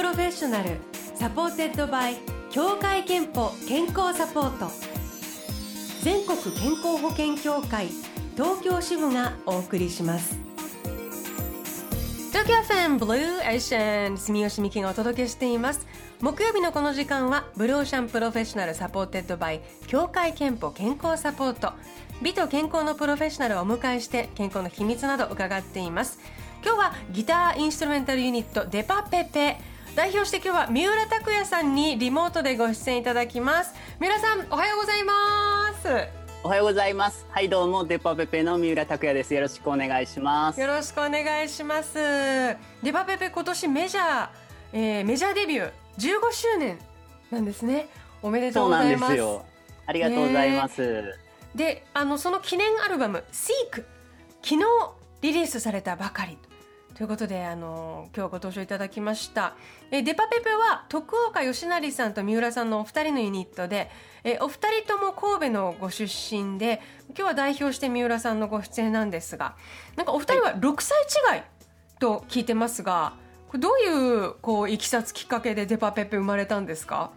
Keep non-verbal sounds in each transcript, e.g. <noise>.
professional supported by 協会けんぽ健康サポート。全国健康保険協会東京支部がお送りします。東京 FMブルーオーシャン住吉美希がお届けしています。木曜日のこの時間はブルーオーシャン professional supported by 協会けんぽ健康サポート。美と健康のプロフェッショナルをお迎えして健康の秘密など伺っています。今日はギターインストゥルメンタルユニットデパペペ。代表して今日は三浦拓也さんにリモートでご出演いただきます。三浦さんおはようございます。おはようございます。はいどうもデパペペの三浦拓也です。よろしくお願いします。よろしくお願いします。デパペペ今年メジャー、えー、メジャーデビュー15周年なんですね。おめでとうございます。ありがとうございます、ね、であのその記念アルバム Seek 昨日リリースされたばかりということであの今日ご登場いただきました。えデパペペは徳岡義成さんと三浦さんのお二人のユニットでえお二人とも神戸のご出身で今日は代表して三浦さんのご出演なんですがなんかお二人は6歳違いと聞いてますが、これどういうこういきさつきっかけでデパペペ生まれたんですか？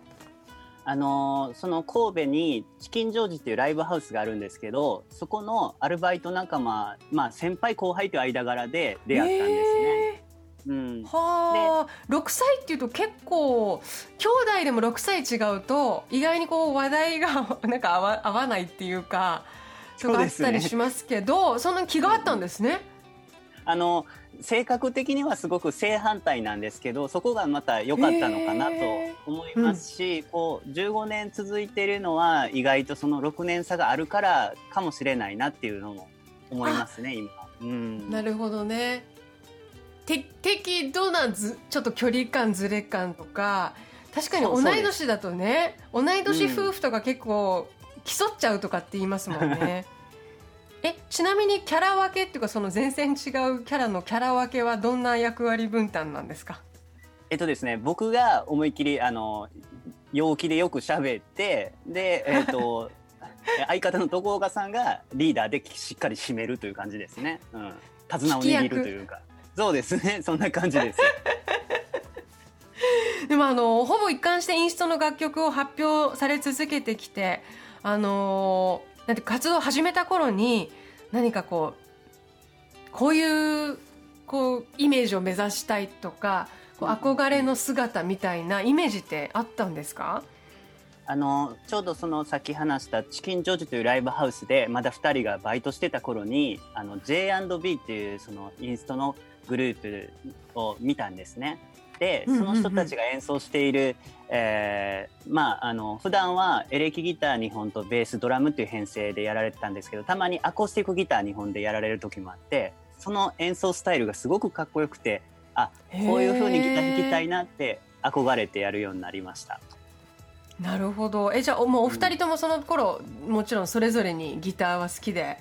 あのその神戸にチキンジョージっていうライブハウスがあるんですけどそこのアルバイト仲間、まあ、先輩後輩という間柄で出会ったんです。ね。うん、はあ6歳っていうと結構兄弟でも6歳違うと意外にこう話題が <laughs> なんか合わ合わないっていうかとかあったりしますけどそんな気があったんですね。あの性格的にはすごく正反対なんですけどそこがまた良かったのかなと思いますし、うん、こう15年続いているのは意外とその6年差があるからかもしれないなっていうのも思いますね今、うん。なるほどね。て適度なずちょっと距離感ずれ感とか確かに同い年だとね同い年夫婦とか結構競っちゃうとかって言いますもんね。<laughs> えちなみにキャラ分けっていうかその全然違うキャラのキャラ分けはどんな役割分担なんですか？えっとですね僕が思いっきりあの陽気でよく喋ってでえっと <laughs> 相方の徳岡さんがリーダーでしっかり締めるという感じですね。うん、手綱を握るというか。そうですね。そんな感じです。<laughs> でもあのほぼ一貫してインストの楽曲を発表され続けてきてあのなんて活動を始めた頃に何かこうこういうこうイメージを目指したいとかこう憧れの姿みたいなイメージってあったんですか？あのちょうどそのさっき話したチキンジョージというライブハウスでまだ2人がバイトしてた頃にあの J&B っていうそのインストのグループを見たんですね。でその人たちが演奏している、えー、まああの普段はエレキギター2本とベースドラムっていう編成でやられてたんですけどたまにアコースティックギター2本でやられる時もあってその演奏スタイルがすごくかっこよくてあこういう風にギター弾きたいなって憧れてやるようになりました。なるほどえじゃあもうお二人ともその頃、うん、もちろんそれぞれにギターは好きで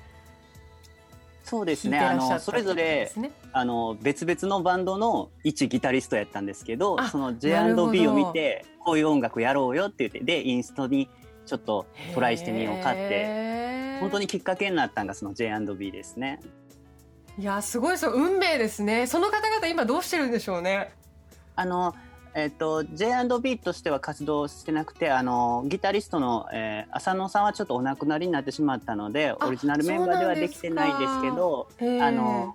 そうですね。あのそれぞれ、あの別々のバンドの一ギタリストやったんですけど、その J&B を見てこういう音楽やろうよって言ってでインストにちょっとトライしてみようかって本当にきっかけになったのがその J&B ですね。いやすごいそう運命ですね。その方々今どうしてるんでしょうね。あのえっ、と J&B としては活動してなくてあのギタリストの、えー、浅野さんはちょっとお亡くなりになってしまったのでオリジナルメンバーではできてないですけどあの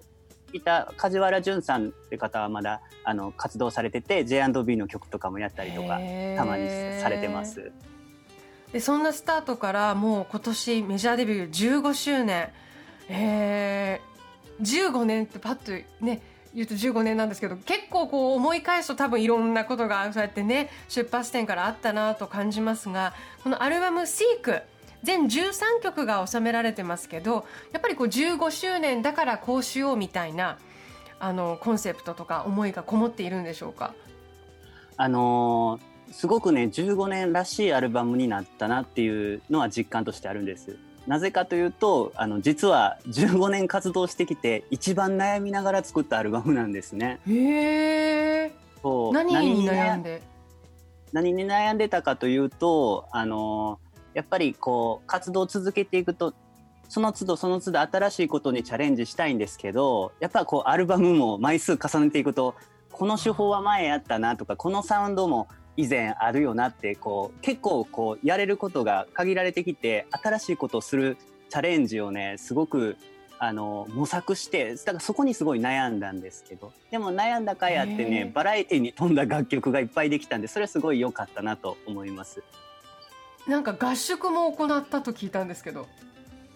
ギター梶原淳さんっていう方はまだあの活動されてて J&B の曲とかもやったりとかたまにされてます。でそんなスタートからもう今年メジャーデビュー15周年、えー、15年ってパッとね言うと15年なんですけど結構こう思い返すと多分いろんなことがそうやってね出発点からあったなと感じますがこのアルバム「Seek」全13曲が収められてますけどやっぱりこう15周年だからこうしようみたいなあのコンセプトとか思いがこもっているんでしょうか？あのー、すごくね15年らしいアルバムになったなっていうのは実感としてあるんです。なぜかというとあの実は15年活動してきて一番悩みながら作ったアルバムなんですね。へえ。そう何に悩んで？何に悩んでたかというとあのやっぱりこう活動を続けていくとその都度その都度新しいことにチャレンジしたいんですけどやっぱこうアルバムも枚数重ねていくとこの手法は前やったなとかこのサウンドも以前あるよなってこう結構こうやれることが限られてきて新しいことをするチャレンジをねすごくあの模索してだからそこにすごい悩んだんですけどでも悩んだかやってねバラエティに富んだ楽曲がいっぱいできたんでそれはすごい良かったなと思います。なんか合宿も行ったと聞いたんですけど。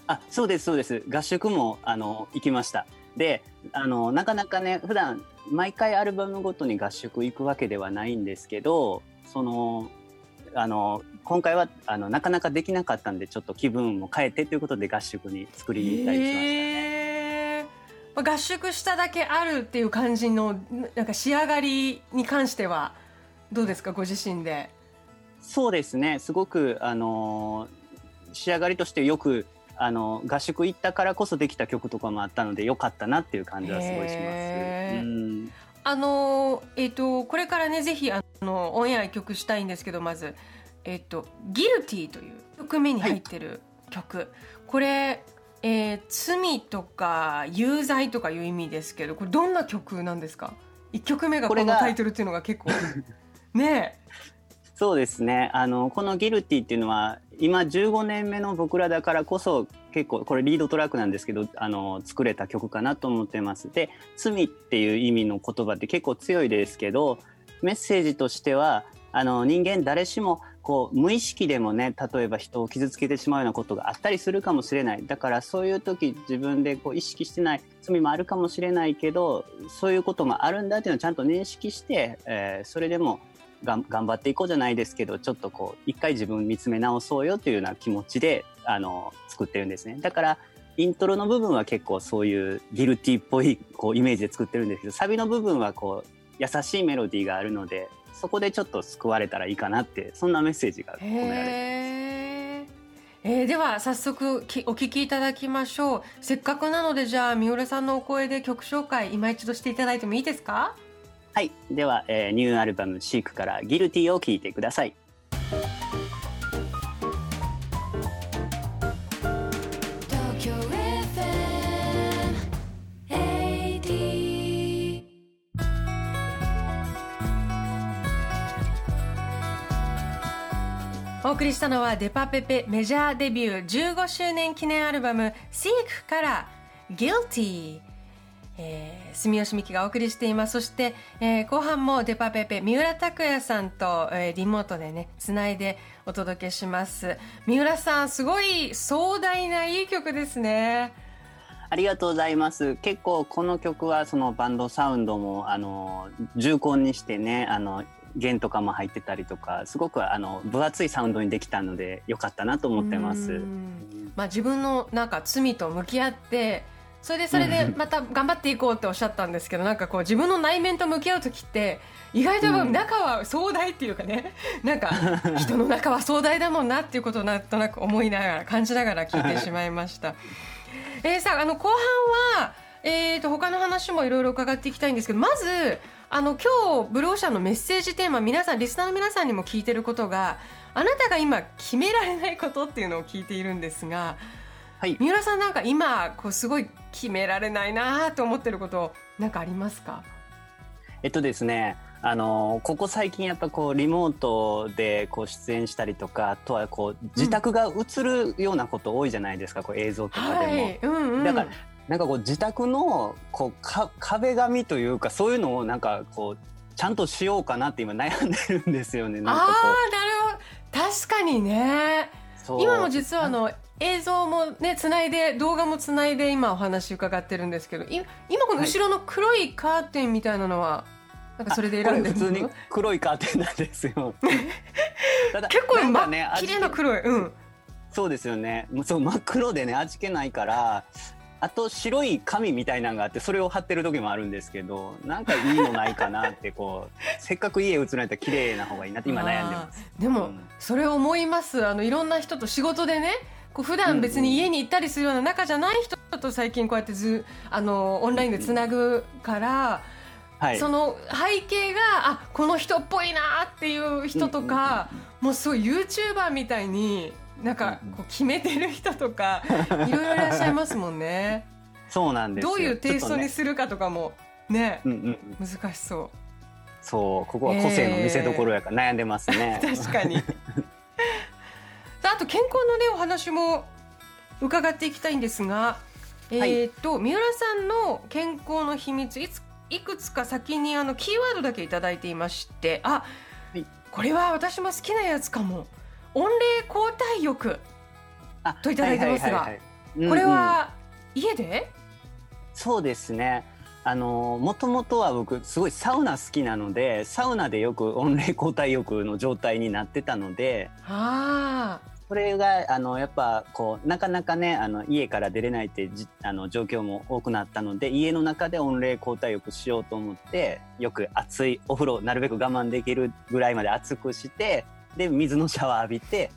あそうですそうです。合宿もあの行きました。であのなかなかね普段毎回アルバムごとに合宿行くわけではないんですけどそのあの今回はあのなかなかできなかったんでちょっと気分も変えてということで合宿に作りに行ったりしましたね。合宿しただけあるっていう感じのなんか仕上がりに関してはどうですか？ご自身で。そうですねすごくあの仕上がりとしてよくあの合宿行ったからこそできた曲とかもあったのでよかったなっていう感じはすごいします。うんあのえっ、ー、とこれからねぜひあのオンエア曲したいんですけどまず。えっ、ー、と「ギルティという曲目に入ってる曲、はい、これ、えー、罪とか有罪とかいう意味ですけどこれどんな曲なんですか？一曲目がこのタイトルっていうのが結構。<laughs> ねそうですね。あのこの「ギルティっていうのは今15年目の僕らだからこそ結構これリードトラックなんですけどあの作れた曲かなと思ってます。で「罪」っていう意味の言葉って結構強いですけどメッセージとしてはあの人間誰しもこう無意識でもね例えば人を傷つけてしまうようなことがあったりするかもしれない。だからそういう時自分でこう意識してない罪もあるかもしれないけどそういうこともあるんだっていうのをちゃんと認識して、えー、それでもが頑張っていこうじゃないですけどちょっとこう一回自分見つめ直そうよというような気持ちであの作ってるんですね。だからイントロの部分は結構そういうギルティっぽいこうイメージで作ってるんですけどサビの部分はこう優しいメロディーがあるのでそこでちょっと救われたらいいかなってそんなメッセージが込められてえー、では早速きお聞きいただきましょう。せっかくなのでじゃあ三浦さんのお声で曲紹介今一度していただいてもいいですか？はい。では、えー、ニューアルバム「シークから「ギルティを聴いてください。お送りしたのはデパペペメジャーデビュー15周年記念アルバム「Seek」から「Guilty」えー、住吉美希がお送りしています。そして、えー、後半もデパペペ三浦拓也さんと、えー、リモートでねつないでお届けします。三浦さんすごい壮大ないい曲ですね。ありがとうございます。結構この曲はそのバンドサウンドもあの重厚にしてねあの弦とかも入ってたりとかすごくあの分厚いサウンドにできたのでよかったなと思ってます。まあ、自分のなんか罪と向き合ってそれでそれでまた頑張っていこうっておっしゃったんですけどなんかこう自分の内面と向き合う時って意外と中は壮大っていうかね、<laughs> なんか <laughs> 人の中は壮大だもんなっていうことをなんとなく思いながら感じながら聞いてしまいました。えー、さあの後半は、えーと他の話もいろいろ伺っていきたいんですけどまずあの今日ブルーシャンのメッセージテーマ皆さんリスナーの皆さんにも聞いてることがあなたが今決められないことっていうのを聞いているんですが、はい、三浦さんなんか今こうすごい決められないなと思ってることなんかありますか？えっとですねあのここ最近やっぱこうリモートでこう出演したりとかあとはこう自宅が映るようなこと多いじゃないですか、うん、こう映像とかでも、はい。うんうん、だからなんかこう自宅のこうか壁紙というかそういうのをなんかこうちゃんとしようかなって今悩んでるんですよね。なんかこうあなるほど確かにね今も実はあの映像もねつないで動画もつないで今お話伺ってるんですけど今この後ろの黒いカーテンみたいなのは、はい、なんかそれで選んでる普通に黒いカーテンなんですよ。<laughs> 結構真っ綺麗な黒い、うん。そうですよね。そう真っ黒でね味気ないからあと白い紙みたいなのがあってそれを貼ってる時もあるんですけどなんかいいのないかなってこう <laughs> せっかく家映られたら綺麗な方がいいなって今悩んでます。でも、うん、それ思います。あのいろんな人と仕事でねこう普段別に家に行ったりするような仲じゃない人と最近こうやってずあのオンラインでつなぐから、はい、その背景があこの人っぽいなっていう人とか、もうすごい YouTuber みたいになんかこう決めてる人とか <laughs> いろいろいらっしゃいますもんね。そうなんですどういうテイストにするかとかもね、ねうんうん、難しそそうここは個性の見せ所やから悩んでますね。<laughs> 確かに。さああと健康のねお話も伺っていきたいんですが、えっ、と三浦さんの健康の秘密いついくつか先にあのキーワードだけいただいていましてあ、はい。これは私も好きなやつかも温冷交代浴あといただいてますがこれは家で、そうですね。あのもともとは僕すごいサウナ好きなのでサウナでよく温冷交代浴の状態になってたのであそれがあのやっぱこうなかなかねあの家から出れないってじあの状況も多くなったので家の中で温冷交代浴しようと思ってよく熱いお風呂なるべく我慢できるぐらいまで熱くしてで水のシャワー浴びて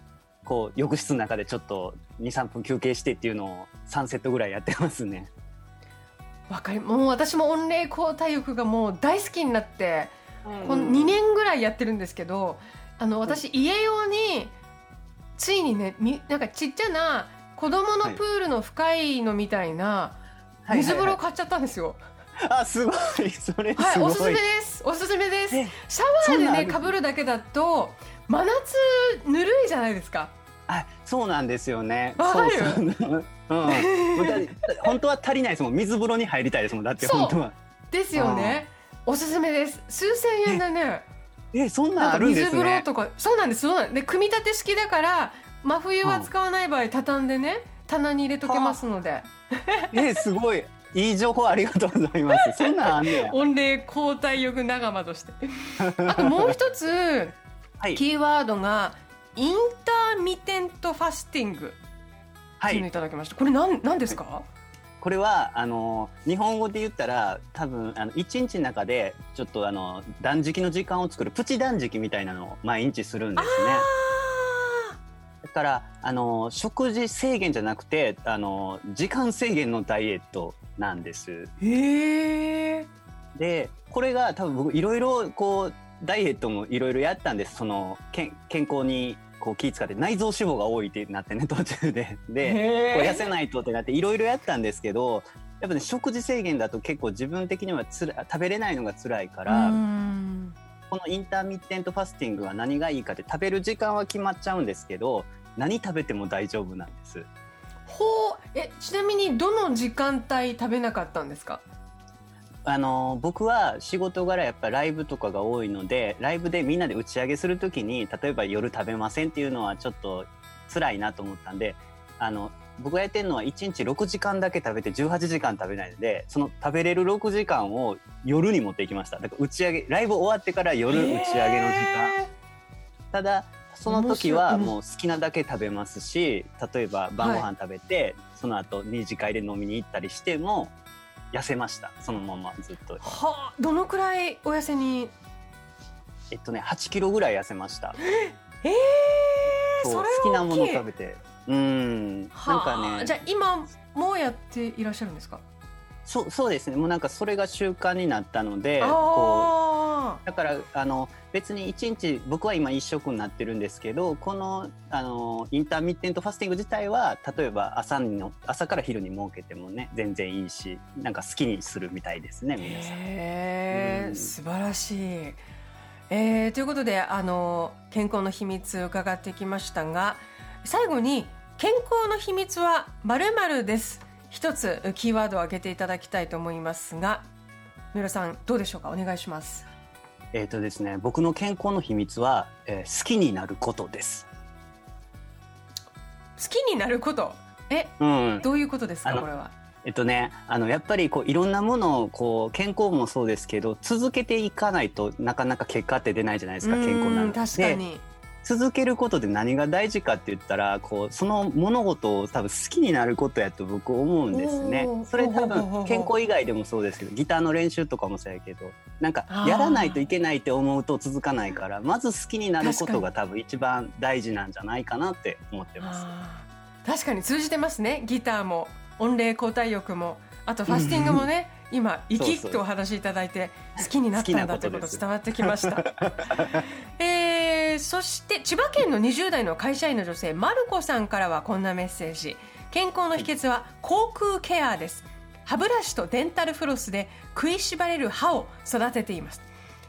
こう浴室の中でちょっと23分休憩してっていうのを3セットぐらいやってますね。あわかりもう私も温冷交代浴がもう大好きになって、この2年ぐらいやってるんですけどあの私家用についにねみなんかちっちゃな子供のプールの深いのみたいなはい水風呂はい買っちゃったんですよ。あすごいそれはい、すごい。おすすめです。おすすめです。えシャワーでねかぶるだけだと真夏ぬるいじゃないですか。あそうなんですよね。わかるそうそう <laughs> うん、本当は足りないですもん水風呂に入りたいですもんだって本当は。ですよね。おすすめです。数千円でね。えそんなあるんで水すね。風呂とかそうなんですそうなんで組み立て式だから真冬は使わない場合畳んでね棚に入れとけますのでえすごいいい情報ありがとうございます。そんなんあんねや。<laughs> 温冷交代浴仲間としてあともう一つはい。キーワードがインターミテントファスティング。っていうのはいいただきました、これなんなんですか、これはあの日本語で言ったら多分あの一日の中でちょっとあの断食の時間を作るプチ断食みたいなのを毎日するんですね。あだからあの食事制限じゃなくてあの時間制限のダイエットなんです。ーへえでこれが多分僕いろいろこうダイエットもいろいろやったんです。その健康にこう気使って内臓脂肪が多いってなってね途中で。でこう痩せないとってなっていろいろやったんですけどやっぱね食事制限だと結構自分的にはつら食べれないのが辛いから、うん。このインターミッテントファスティングは何がいいかって食べる時間は決まっちゃうんですけど何食べても大丈夫なんです。ほう。えちなみにどの時間帯食べなかったんですか？あの僕は仕事柄やっぱライブとかが多いのでライブでみんなで打ち上げするときに例えば夜食べませんっていうのはちょっと辛いなと思ったんであの僕がやってるのは1日6時間だけ食べて18時間食べないのでその食べれる6時間を夜に持っていきました。だから打ち上げライブ終わってから夜打ち上げの時間。へただその時はもう好きなだけ食べますし例えば晩ご飯食べて、その後二次会で飲みに行ったりしても痩せました。そのままずっと。ーはあどのくらいお痩せに？えっとね8キロぐらい痩せました。ええそうそれは好きなもの食べて。うん。なんはかねあじゃあ今もやっていらっしゃるんですか？そうそうですね。もうなんかそれが習慣になったのでこあうだからあの別に1日僕は今一食になってるんですけどこのあのインターミッテントファスティング自体は例えば朝の朝から昼に設けてもね全然いいしなんか好きにするみたいですねあ皆さん。へえうん。素晴らしい。えーということであの健康の秘密伺ってきましたが最後に健康の秘密はまるまるです。一つキーワードを挙げていただきたいと思いますが三浦さんどうでしょうか？お願いしますえっ、とですね僕の健康の秘密は、えー好きになることです。好きになること？え？うん、どういうことですか？これは。えっとね、あのやっぱりこういろんなものをこう健康もそうですけど続けていかないとなかなか結果って出ないじゃないですか健康なうんので。確かに続けることで何が大事かって言ったらこうその物事を多分好きになることやと僕思うんですね。それ多分健康以外でもそうですけどギターの練習とかもそうやけどなんかやらないといけないって思うと続かないからまず好きになることが多分一番大事なんじゃないかなって思ってます。確かに通じてますね。ギターも。温冷交代浴も。あとファスティングもね今生き生きとお話しいただいて好きになったんだということ伝わってきました。<laughs> えーそして千葉県の20代の会社員の女性マルコさんからはこんなメッセージ。健康の秘訣は口腔ケアです。歯ブラシとデンタルフロスで食いしばれる歯を育てています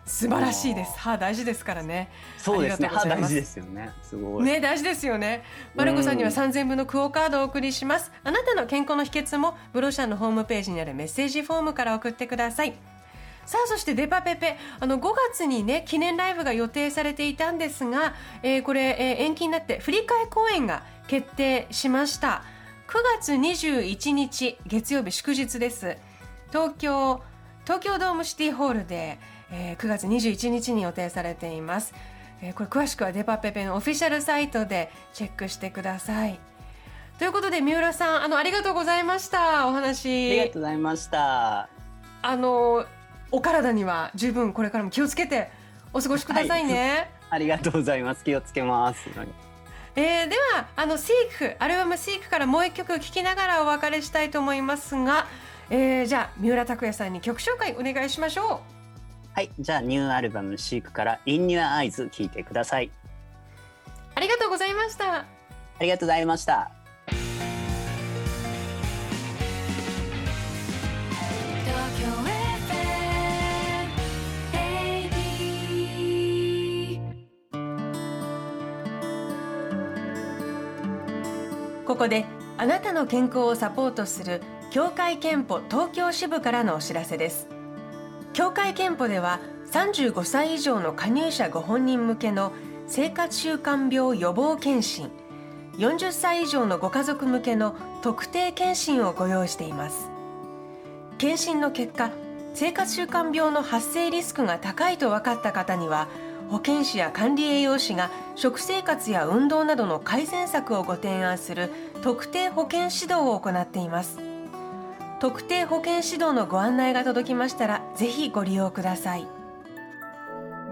素晴らしいです。歯大事ですからね。そうですね。歯大事ですよね。すごい。ね大事ですよね。マルコさんには3000分のクオカードをお送りします。あなたの健康の秘訣もブロシャンのホームページにあるメッセージフォームから送ってください。さあそしてデパペペ。あの5月にね記念ライブが予定されていたんですが、えーこれ、えー延期になって振り替え公演が決定しました。9月21日月曜日祝日です。東京東京ドームシティホールで、えー9月21日に予定されています、えーこれ詳しくはデパペペのオフィシャルサイトでチェックしてください。ということで三浦さんあのありがとうございました。おあ話りがとうございました。あのお体には十分これからも気をつけてお過ごしくださいね。ありがとうございます。気をつけます。えーではあのシークアルバムシークからもう一曲聴きながらお別れしたいと思いますが、えーじゃあ三浦拓也さんに曲紹介お願いしましょはいじゃあニューアルバム「シークから「In Your Eyes」聴いてください。うありがとうございました。ありがとうございました。ここであなたの健康をサポートする協会憲法東京支部からのお知らせです協会憲法では35歳以上の加入者ご本人向けの生活習慣病予防検診40歳以上のご家族向けの特定検診をご用意しています。検診の結果生活習慣病の発生リスクが高いと分かった方には保健師や管理栄養士が食生活や運動などの改善策をご提案する特定保健指導を行っています。特定保健指導のご案内が届きましたらぜひご利用ください。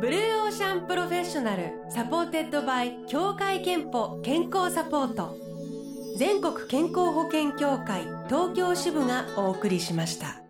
ブルーオーシャン professional supported by 協会けんぽ健康サポート。全国健康保険協会東京支部がお送りしました。